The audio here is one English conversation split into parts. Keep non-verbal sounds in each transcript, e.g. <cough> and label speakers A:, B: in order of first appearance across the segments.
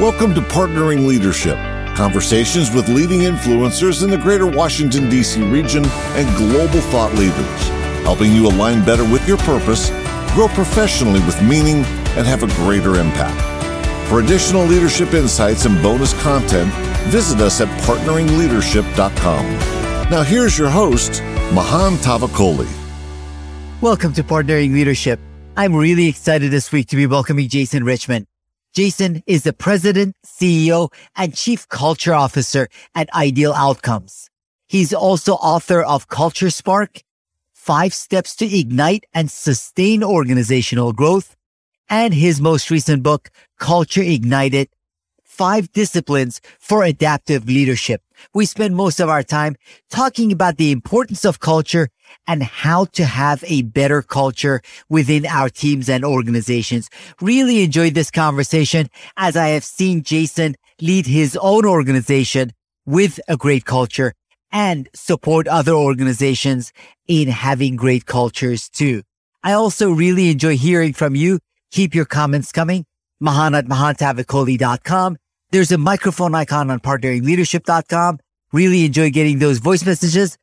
A: Welcome to Partnering Leadership, conversations with leading influencers in the greater Washington, D.C. region and global thought leaders, helping you align better with your purpose, grow professionally with meaning, and have a greater impact. For additional leadership insights and bonus content, visit us at partneringleadership.com. Now, here's your host, Mahan Tavakoli.
B: Welcome to Partnering Leadership. I'm really excited this week to be welcoming Jason Richmond. Jason is the president, CEO, and chief culture officer at Ideal Outcomes. He's also author of Culture Spark, Five Steps to Ignite and Sustain Organizational Growth, and his most recent book, Culture Ignited, Five Disciplines for Adaptive Leadership. We spend most of our time talking about the importance of culture and how to have a better culture within our teams and organizations. Really enjoyed this conversation as I have seen Jason lead his own organization with a great culture and support other organizations in having great cultures too. I also really enjoy hearing from you. Keep your comments coming. Mahan at mahantavakoli.com. There's a microphone icon on partneringleadership.com. Really enjoy getting those voice messages.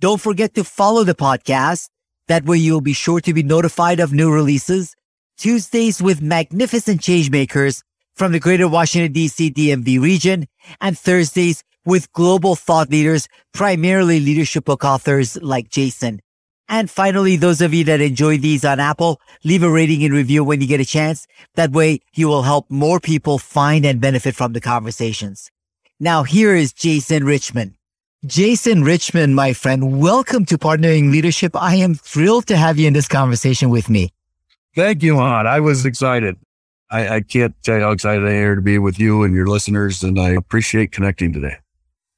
B: Don't forget to follow the podcast. That way you'll be sure to be notified of new releases. Tuesdays with magnificent changemakers from the greater Washington DC DMV region and Thursdays with global thought leaders, primarily leadership book authors like Jason. And finally, those of you that enjoy these on Apple, leave a rating and review when you get a chance. That way you will help more people find and benefit from the conversations. Now here is Jason Richmond. Jason Richmond, my friend, welcome to Partnering Leadership. I am thrilled to have you in this conversation with me.
C: Thank you, Hon. I was excited. I, I can't tell you how excited I am to be with you and your listeners, and I appreciate connecting today.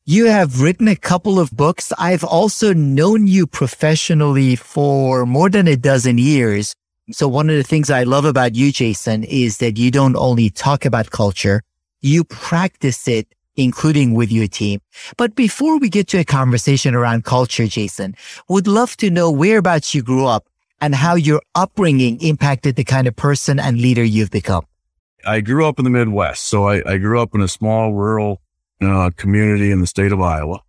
B: You have written a couple of books. I've also known you professionally for more than a dozen years. So one of the things I love about you, Jason, is that you don't only talk about culture, you practice it including with your team. But before we get to a conversation around culture, Jason, would love to know whereabouts you grew up and how your upbringing impacted the kind of person and leader you've become.
C: I grew up in the Midwest. So I, I grew up in a small rural uh, community in the state of Iowa.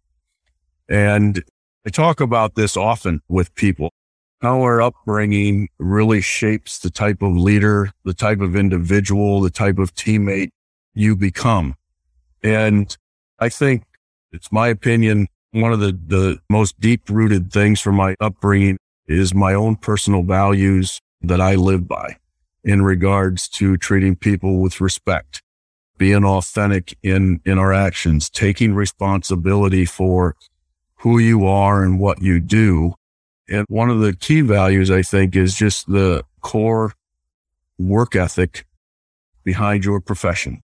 C: And I talk about this often with people, how our upbringing really shapes the type of leader, the type of individual, the type of teammate you become. And I think it's my opinion. One of the, the most deep rooted things from my upbringing is my own personal values that I live by in regards to treating people with respect, being authentic in, in our actions, taking responsibility for who you are and what you do. And one of the key values, I think, is just the core work ethic behind your profession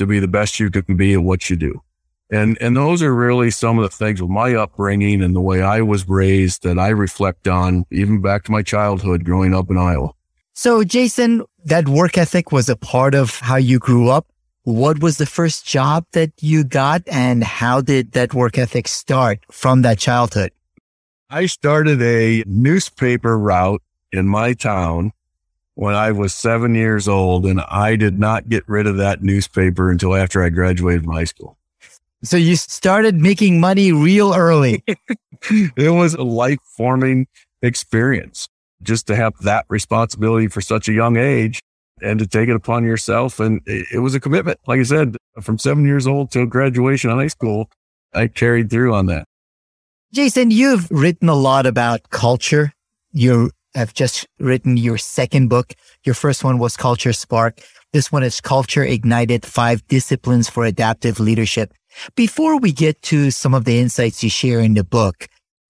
C: to be the best you can be at what you do. And, and those are really some of the things with my upbringing and the way I was raised that I reflect on even back to my childhood growing up in Iowa.
B: So Jason, that work ethic was a part of how you grew up. What was the first job that you got and how did that work ethic start from that childhood?
C: I started a newspaper route in my town when I was seven years old, and I did not get rid of that newspaper until after I graduated from high school.
B: So you started making money real early. <laughs>
C: it was a life forming experience just to have that responsibility for such a young age and to take it upon yourself. And it, was a commitment. Like I said, from seven years old till graduation high school, I carried through on that.
B: Jason, you've written a lot about culture. You're have just written your second book. Your first one was Culture Spark. This one is Culture Ignited, five disciplines for adaptive leadership. Before we get to some of the insights you share in the book,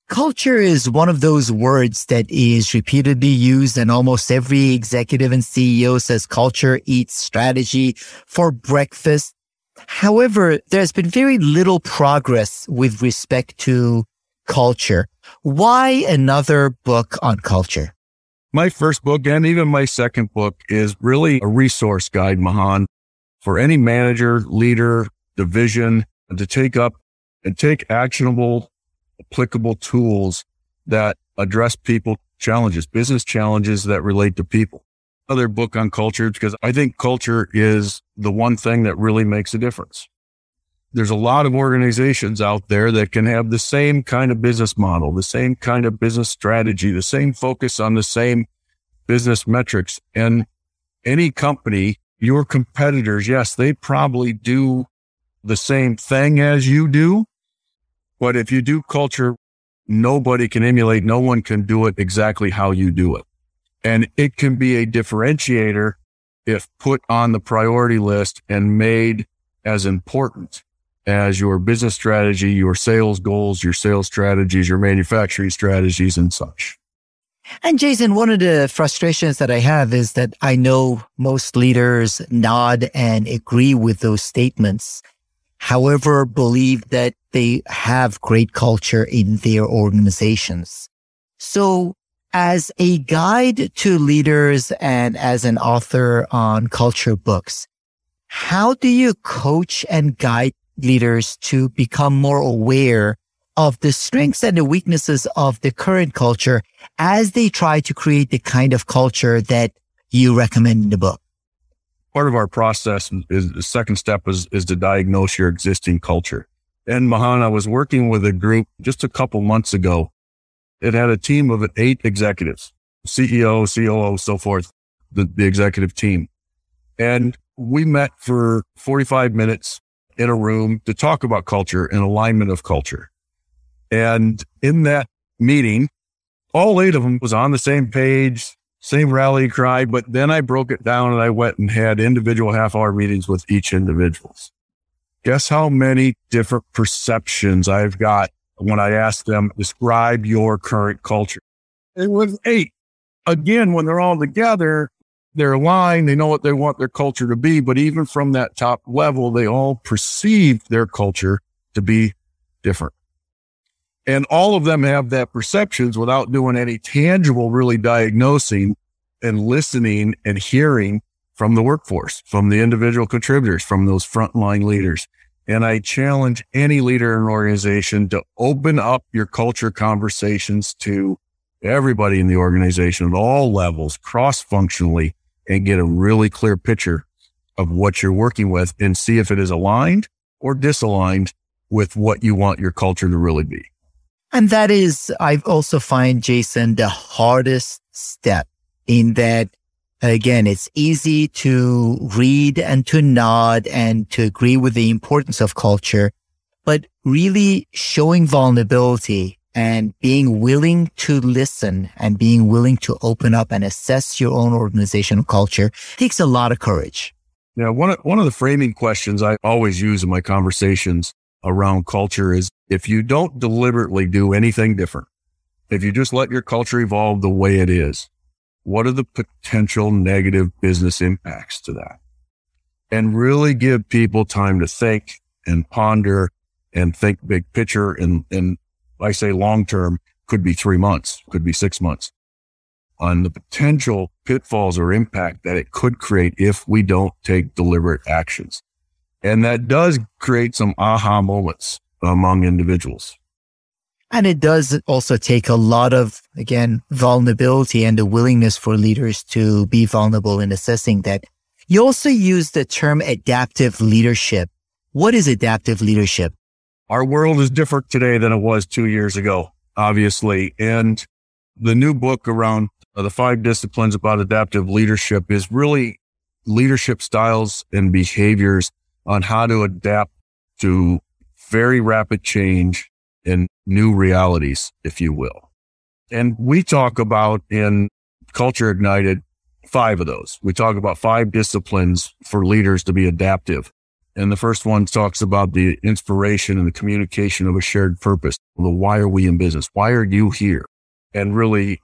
B: culture is one of those words that is repeatedly used and almost every executive and CEO says culture eats strategy for breakfast. However, there's been very little progress with respect to culture. Why another book on culture?
C: My first book and even my second book is really a resource guide, Mahan, for any manager, leader, division to take up and take actionable, applicable tools that address people challenges, business challenges that relate to people. other book on culture because I think culture is the one thing that really makes a difference. There's a lot of organizations out there that can have the same kind of business model, the same kind of business strategy, the same focus on the same business metrics. And any company, your competitors, yes, they probably do the same thing as you do. But if you do culture, nobody can emulate. No one can do it exactly how you do it. And it can be a differentiator if put on the priority list and made as important as your business strategy, your sales goals, your sales strategies, your manufacturing strategies and such.
B: And Jason, one of the frustrations that I have is that I know most leaders nod and agree with those statements. However, believe that they have great culture in their organizations. So as a guide to leaders and as an author on culture books, how do you coach and guide leaders to become more aware of the strengths and the weaknesses of the current culture as they try to create the kind of culture that you recommend in the book?
C: Part of our process is the second step is, is to diagnose your existing culture. And Mahan, I was working with a group just a couple months ago it had a team of eight executives, CEO, COO, so forth, the, the executive team. And we met for 45 minutes in a room to talk about culture and alignment of culture. And in that meeting, all eight of them was on the same page, same rally cry. But then I broke it down and I went and had individual half hour meetings with each individuals. Guess how many different perceptions I've got when I asked them, describe your current culture. It was eight. Again, when they're all together, they're aligned. They know what they want their culture to be. But even from that top level, they all perceive their culture to be different. And all of them have that perceptions without doing any tangible, really diagnosing and listening and hearing from the workforce, from the individual contributors, from those frontline leaders. And I challenge any leader in an organization to open up your culture conversations to everybody in the organization at all levels, cross functionally, and get a really clear picture of what you're working with and see if it is aligned or disaligned with what you want your culture to really be.
B: And that is, I also find, Jason, the hardest step in that Again, it's easy to read and to nod and to agree with the importance of culture, but really showing vulnerability and being willing to listen and being willing to open up and assess your own organizational culture takes a lot of courage.
C: Yeah. One of, one of the framing questions I always use in my conversations around culture is if you don't deliberately do anything different, if you just let your culture evolve the way it is, what are the potential negative business impacts to that? And really give people time to think and ponder and think big picture. And, and I say long term could be three months, could be six months on the potential pitfalls or impact that it could create if we don't take deliberate actions. And that does create some aha moments among individuals.
B: And it does also take a lot of, again, vulnerability and the willingness for leaders to be vulnerable in assessing that. You also use the term adaptive leadership. What is adaptive leadership?
C: Our world is different today than it was two years ago, obviously. And the new book around uh, the five disciplines about adaptive leadership is really leadership styles and behaviors on how to adapt to very rapid change and new realities, if you will. And we talk about in Culture Ignited five of those. We talk about five disciplines for leaders to be adaptive. And the first one talks about the inspiration and the communication of a shared purpose. The why are we in business? Why are you here? And really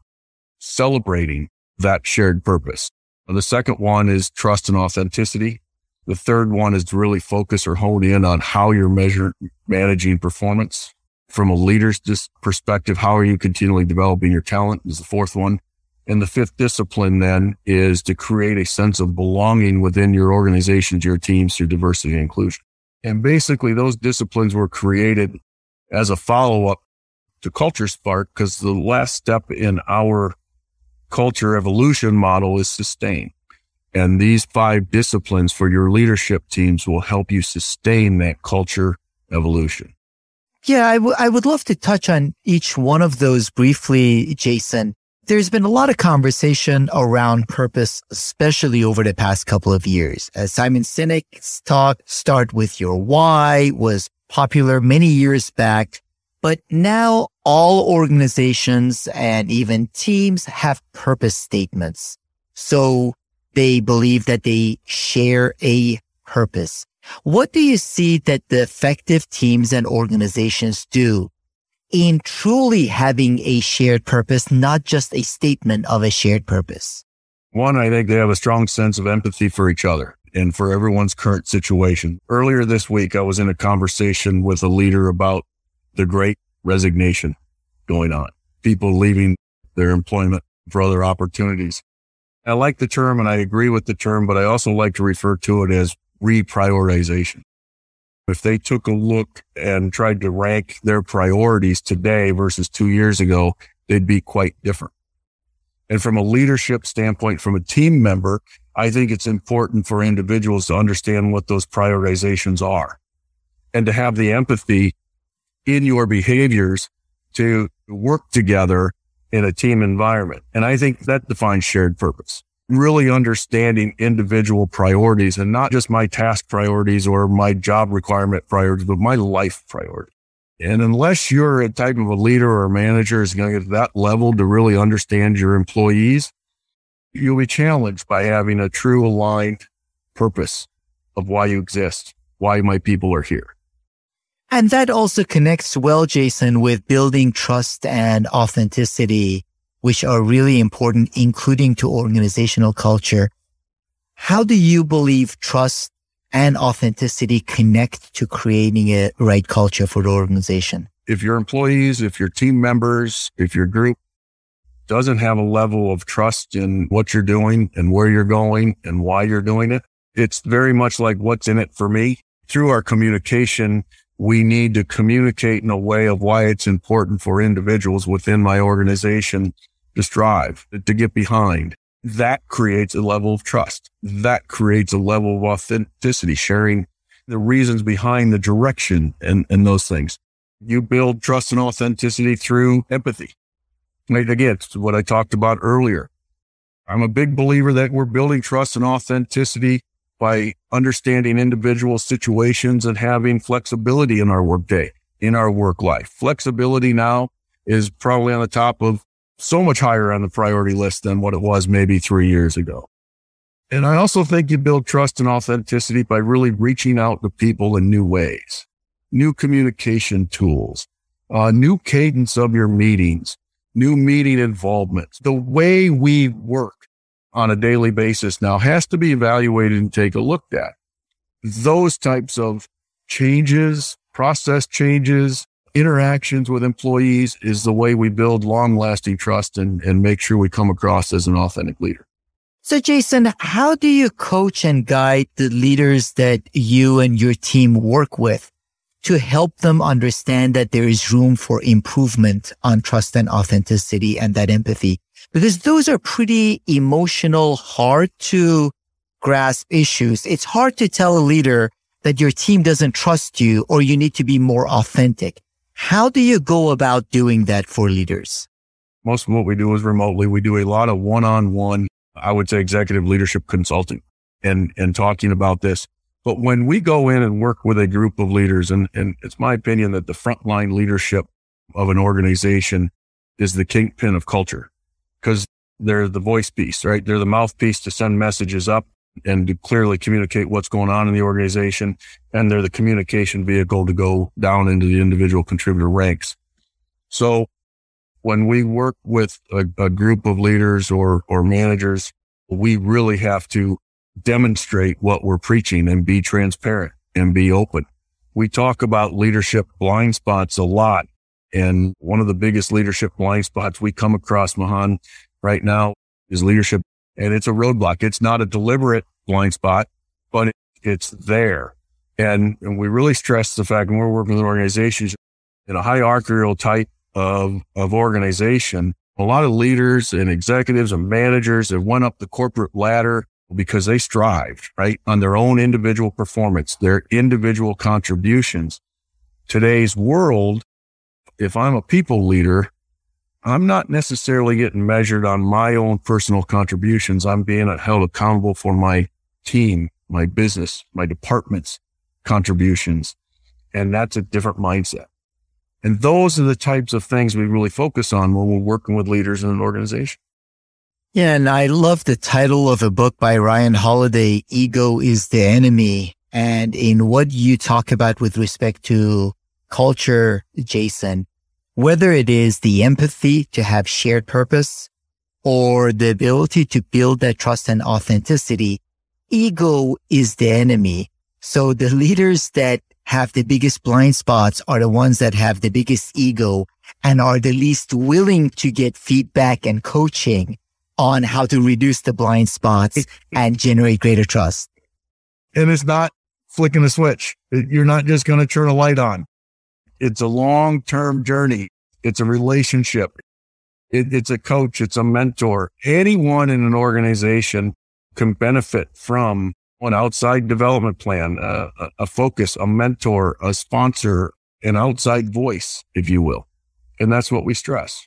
C: celebrating that shared purpose. The second one is trust and authenticity. The third one is to really focus or hone in on how you're measuring, managing performance from a leader's perspective, how are you continually developing your talent is the fourth one. And the fifth discipline then is to create a sense of belonging within your organizations, your teams through diversity and inclusion. And basically those disciplines were created as a follow up to culture spark because the last step in our culture evolution model is sustain. And these five disciplines for your leadership teams will help you sustain that culture evolution.
B: Yeah, I, w- I would love to touch on each one of those briefly, Jason. There's been a lot of conversation around purpose, especially over the past couple of years. As Simon Sinek's talk, Start With Your Why, was popular many years back. But now all organizations and even teams have purpose statements. So they believe that they share a purpose. What do you see that the effective teams and organizations do in truly having a shared purpose, not just a statement of a shared purpose?
C: One, I think they have a strong sense of empathy for each other and for everyone's current situation. Earlier this week, I was in a conversation with a leader about the great resignation going on, people leaving their employment for other opportunities. I like the term and I agree with the term, but I also like to refer to it as reprioritization. If they took a look and tried to rank their priorities today versus two years ago, they'd be quite different. And from a leadership standpoint, from a team member, I think it's important for individuals to understand what those prioritizations are and to have the empathy in your behaviors to work together in a team environment. And I think that defines shared purpose really understanding individual priorities and not just my task priorities or my job requirement priorities, but my life priority. And unless you're a type of a leader or a manager is going to get to that level to really understand your employees, you'll be challenged by having a true aligned purpose of why you exist, why my people are here.
B: And that also connects well, Jason, with building trust and authenticity which are really important, including to organizational culture. How do you believe trust and authenticity connect to creating a right culture for the organization?
C: If your employees, if your team members, if your group doesn't have a level of trust in what you're doing and where you're going and why you're doing it, it's very much like what's in it for me. Through our communication, we need to communicate in a way of why it's important for individuals within my organization to strive, to get behind. That creates a level of trust. That creates a level of authenticity, sharing the reasons behind the direction and, and those things. You build trust and authenticity through empathy. Right? Again, it's what I talked about earlier. I'm a big believer that we're building trust and authenticity by understanding individual situations and having flexibility in our workday, in our work life. Flexibility now is probably on the top of so much higher on the priority list than what it was maybe three years ago. And I also think you build trust and authenticity by really reaching out to people in new ways, new communication tools, uh, new cadence of your meetings, new meeting involvement. The way we work on a daily basis now has to be evaluated and take a look at. Those types of changes, process changes, interactions with employees is the way we build long lasting trust and, and make sure we come across as an authentic leader.
B: So, Jason, how do you coach and guide the leaders that you and your team work with to help them understand that there is room for improvement on trust and authenticity and that empathy? Because those are pretty emotional, hard to grasp issues. It's hard to tell a leader that your team doesn't trust you or you need to be more authentic. How do you go about doing that for leaders?
C: Most of what we do is remotely. We do a lot of one-on-one, I would say executive leadership consulting and, and talking about this. But when we go in and work with a group of leaders, and, and it's my opinion that the frontline leadership of an organization is the kingpin of culture because they're the voice piece, right? They're the mouthpiece to send messages up and to clearly communicate what's going on in the organization. And they're the communication vehicle to go down into the individual contributor ranks. So when we work with a, a group of leaders or, or managers, we really have to demonstrate what we're preaching and be transparent and be open. We talk about leadership blind spots a lot. And one of the biggest leadership blind spots we come across, Mahan, right now is leadership and it's a roadblock. It's not a deliberate blind spot, but it, it's there. And, and we really stress the fact when we're working with organizations in a hierarchical type of, of organization, a lot of leaders and executives and managers have went up the corporate ladder because they strived, right, on their own individual performance, their individual contributions. Today's world, if I'm a people leader, I'm not necessarily getting measured on my own personal contributions. I'm being held accountable for my team, my business, my department's contributions. And that's a different mindset. And those are the types of things we really focus on when we're working with leaders in an organization.
B: Yeah, and I love the title of a book by Ryan Holiday, Ego is the Enemy. And in what you talk about with respect to culture, Jason, whether it is the empathy to have shared purpose or the ability to build that trust and authenticity, ego is the enemy. So the leaders that have the biggest blind spots are the ones that have the biggest ego and are the least willing to get feedback and coaching on how to reduce the blind spots and generate greater trust.
C: And it's not flicking a switch. You're not just going to turn a light on. It's a long term journey. It's a relationship. It, it's a coach. It's a mentor. Anyone in an organization can benefit from an outside development plan, uh, a focus, a mentor, a sponsor, an outside voice, if you will. And that's what we stress.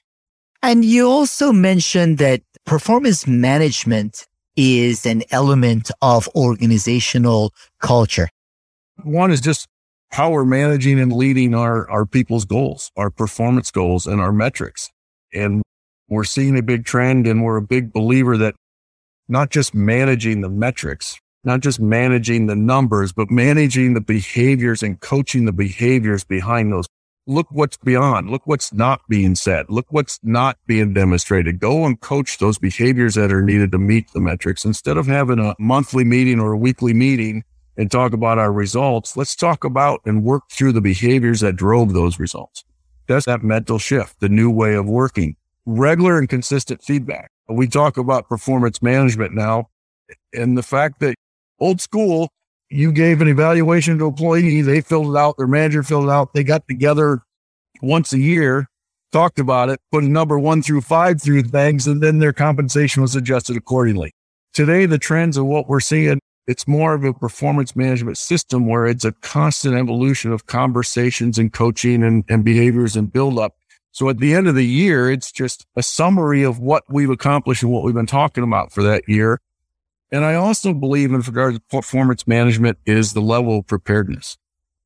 B: And you also mentioned that performance management is an element of organizational culture.
C: One is just how we're managing and leading our, our people's goals, our performance goals and our metrics. And we're seeing a big trend and we're a big believer that not just managing the metrics, not just managing the numbers, but managing the behaviors and coaching the behaviors behind those look what's beyond. Look what's not being said. Look what's not being demonstrated. Go and coach those behaviors that are needed to meet the metrics instead of having a monthly meeting or a weekly meeting and talk about our results. Let's talk about and work through the behaviors that drove those results. That's that mental shift, the new way of working, regular and consistent feedback. We talk about performance management now and the fact that old school you gave an evaluation to employee. They filled it out. Their manager filled it out. They got together once a year, talked about it, put a number one through five through things, and then their compensation was adjusted accordingly. Today, the trends of what we're seeing, it's more of a performance management system where it's a constant evolution of conversations and coaching and, and behaviors and build up. So at the end of the year, it's just a summary of what we've accomplished and what we've been talking about for that year. And I also believe in regard to performance management is the level of preparedness.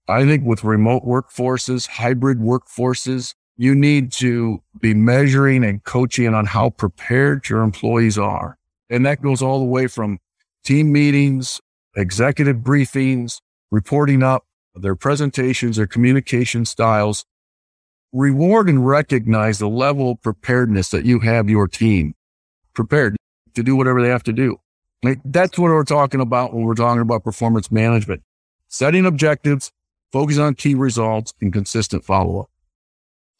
C: I think with remote workforces, hybrid workforces, you need to be measuring and coaching on how prepared your employees are. And that goes all the way from team meetings, executive briefings, reporting up, their presentations, their communication styles. Reward and recognize the level of preparedness that you have your team prepared to do whatever they have to do. Like, that's what we're talking about when we're talking about performance management. Setting objectives, focus on key results and consistent follow up.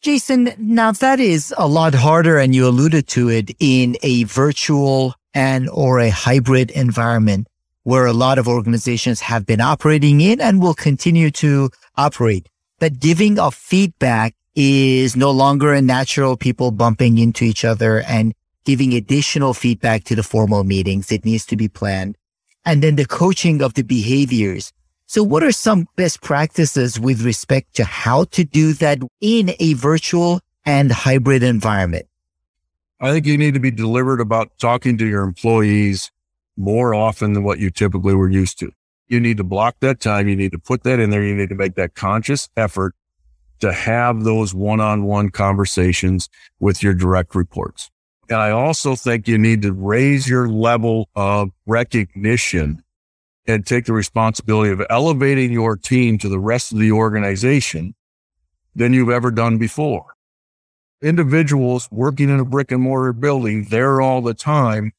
B: Jason, now that is a lot harder and you alluded to it in a virtual and or a hybrid environment where a lot of organizations have been operating in and will continue to operate. That giving of feedback is no longer a natural people bumping into each other and giving additional feedback to the formal meetings. It needs to be planned. And then the coaching of the behaviors. So what are some best practices with respect to how to do that in a virtual and hybrid environment?
C: I think you need to be deliberate about talking to your employees more often than what you typically were used to. You need to block that time. You need to put that in there. You need to make that conscious effort to have those one-on-one conversations with your direct reports. And I also think you need to raise your level of recognition and take the responsibility of elevating your team to the rest of the organization than you've ever done before. Individuals working in a brick and mortar building there all the time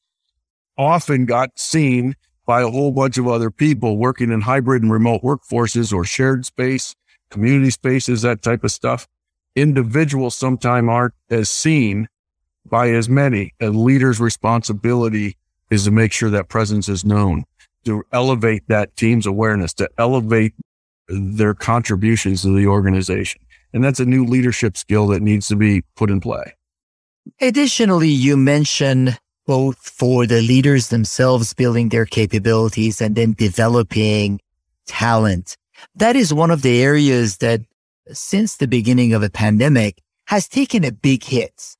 C: often got seen by a whole bunch of other people working in hybrid and remote workforces or shared space, community spaces, that type of stuff. Individuals sometimes aren't as seen by as many. A leader's responsibility is to make sure that presence is known, to elevate that team's awareness, to elevate their contributions to the organization. And that's a new leadership skill that needs to be put in play.
B: Additionally, you mentioned both for the leaders themselves building their capabilities and then developing talent. That is one of the areas that since the beginning of a pandemic has taken a big hit.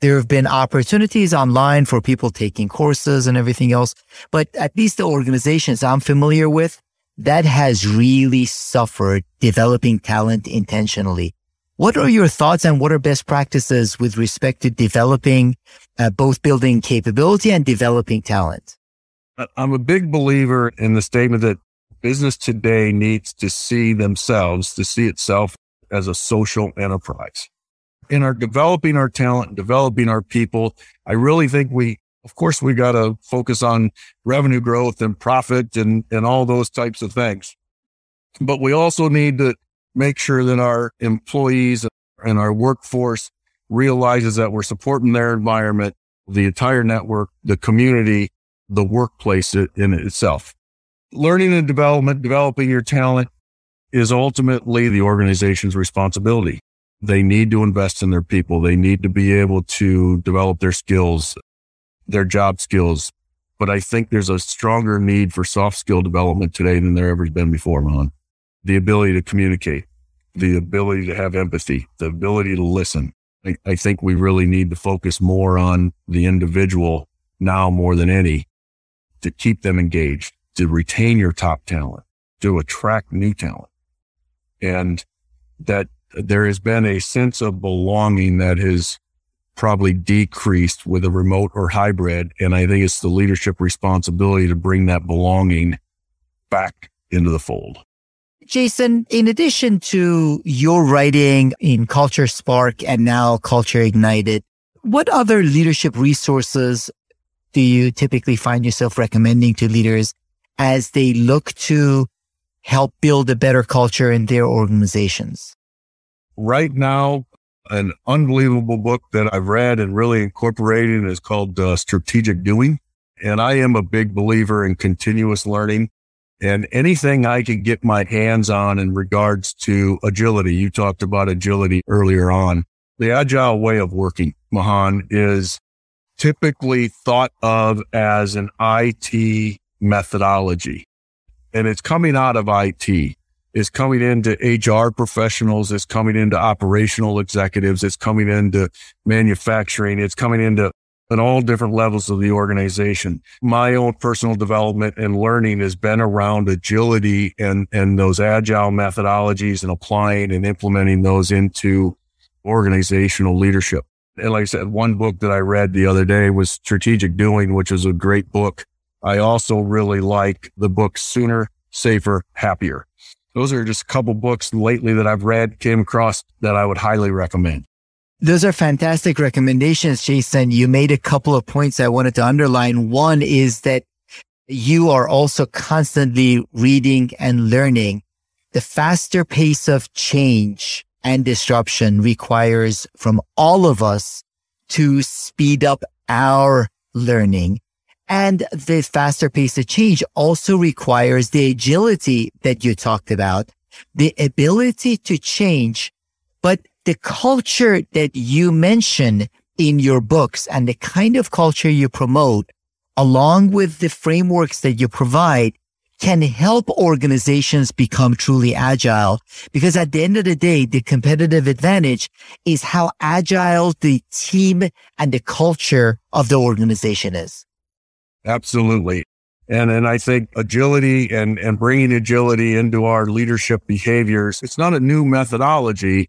B: There have been opportunities online for people taking courses and everything else, but at least the organizations I'm familiar with, that has really suffered developing talent intentionally. What are your thoughts and what are best practices with respect to developing, uh, both building capability and developing talent?
C: I'm a big believer in the statement that business today needs to see themselves, to see itself as a social enterprise. In our developing our talent, and developing our people, I really think we, of course, we got to focus on revenue growth and profit and, and all those types of things. But we also need to make sure that our employees and our workforce realizes that we're supporting their environment, the entire network, the community, the workplace in itself. Learning and development, developing your talent is ultimately the organization's responsibility. They need to invest in their people. They need to be able to develop their skills, their job skills. But I think there's a stronger need for soft skill development today than there ever has been before, Mahan. The ability to communicate, the ability to have empathy, the ability to listen. I, I think we really need to focus more on the individual now more than any to keep them engaged, to retain your top talent, to attract new talent and that there has been a sense of belonging that has probably decreased with a remote or hybrid. And I think it's the leadership responsibility to bring that belonging back into the fold.
B: Jason, in addition to your writing in Culture Spark and now Culture Ignited, what other leadership resources do you typically find yourself recommending to leaders as they look to help build a better culture in their organizations?
C: Right now, an unbelievable book that I've read and really incorporated is called uh, Strategic Doing. And I am a big believer in continuous learning and anything I can get my hands on in regards to agility. You talked about agility earlier on. The agile way of working, Mahan, is typically thought of as an IT methodology and it's coming out of IT. It's coming into HR professionals. It's coming into operational executives. It's coming into manufacturing. It's coming into at all different levels of the organization. My own personal development and learning has been around agility and, and those agile methodologies and applying and implementing those into organizational leadership. And like I said, one book that I read the other day was Strategic Doing, which is a great book I also really like the book Sooner, Safer, Happier. Those are just a couple books lately that I've read, came across that I would highly recommend.
B: Those are fantastic recommendations, Jason. You made a couple of points I wanted to underline. One is that you are also constantly reading and learning. The faster pace of change and disruption requires from all of us to speed up our learning and the faster pace of change also requires the agility that you talked about, the ability to change, but the culture that you mention in your books and the kind of culture you promote, along with the frameworks that you provide, can help organizations become truly agile. Because at the end of the day, the competitive advantage is how agile the team and the culture of the organization is.
C: Absolutely. And, and I think agility and, and bringing agility into our leadership behaviors, it's not a new methodology,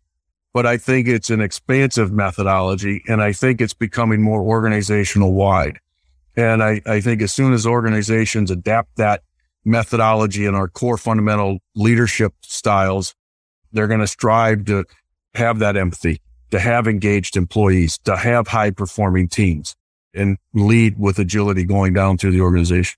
C: but I think it's an expansive methodology. And I think it's becoming more organizational wide. And I, I think as soon as organizations adapt that methodology and our core fundamental leadership styles, they're going to strive to have that empathy, to have engaged employees, to have high performing teams and lead with agility going down through the organization.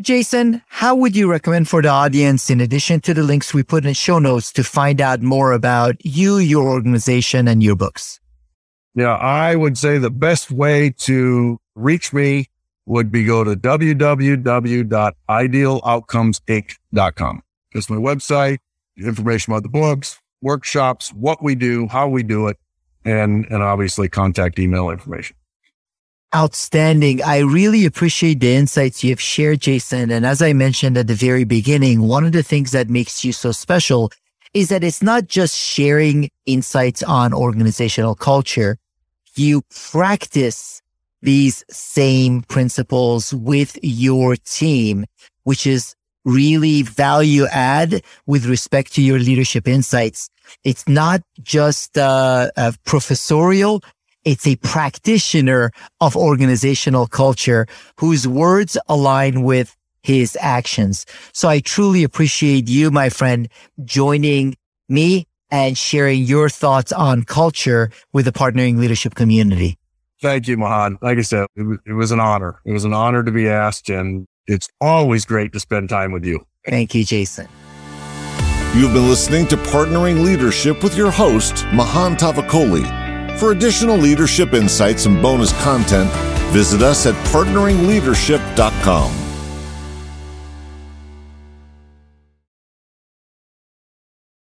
B: Jason, how would you recommend for the audience, in addition to the links we put in show notes, to find out more about you, your organization, and your books?
C: Yeah, I would say the best way to reach me would be go to www.idealoutcomesinc.com. That's my website, information about the books, workshops, what we do, how we do it, and, and obviously contact email information.
B: Outstanding. I really appreciate the insights you have shared, Jason. And as I mentioned at the very beginning, one of the things that makes you so special is that it's not just sharing insights on organizational culture. You practice these same principles with your team, which is really value add with respect to your leadership insights. It's not just uh, professorial. It's a practitioner of organizational culture whose words align with his actions. So I truly appreciate you, my friend, joining me and sharing your thoughts on culture with the partnering leadership community.
C: Thank you, Mahan. Like I said, it was, it was an honor. It was an honor to be asked and it's always great to spend time with you.
B: Thank you, Jason.
A: You've been listening to Partnering Leadership with your host, Mahan Tavakoli. For additional leadership insights and bonus content, visit us at partneringleadership.com.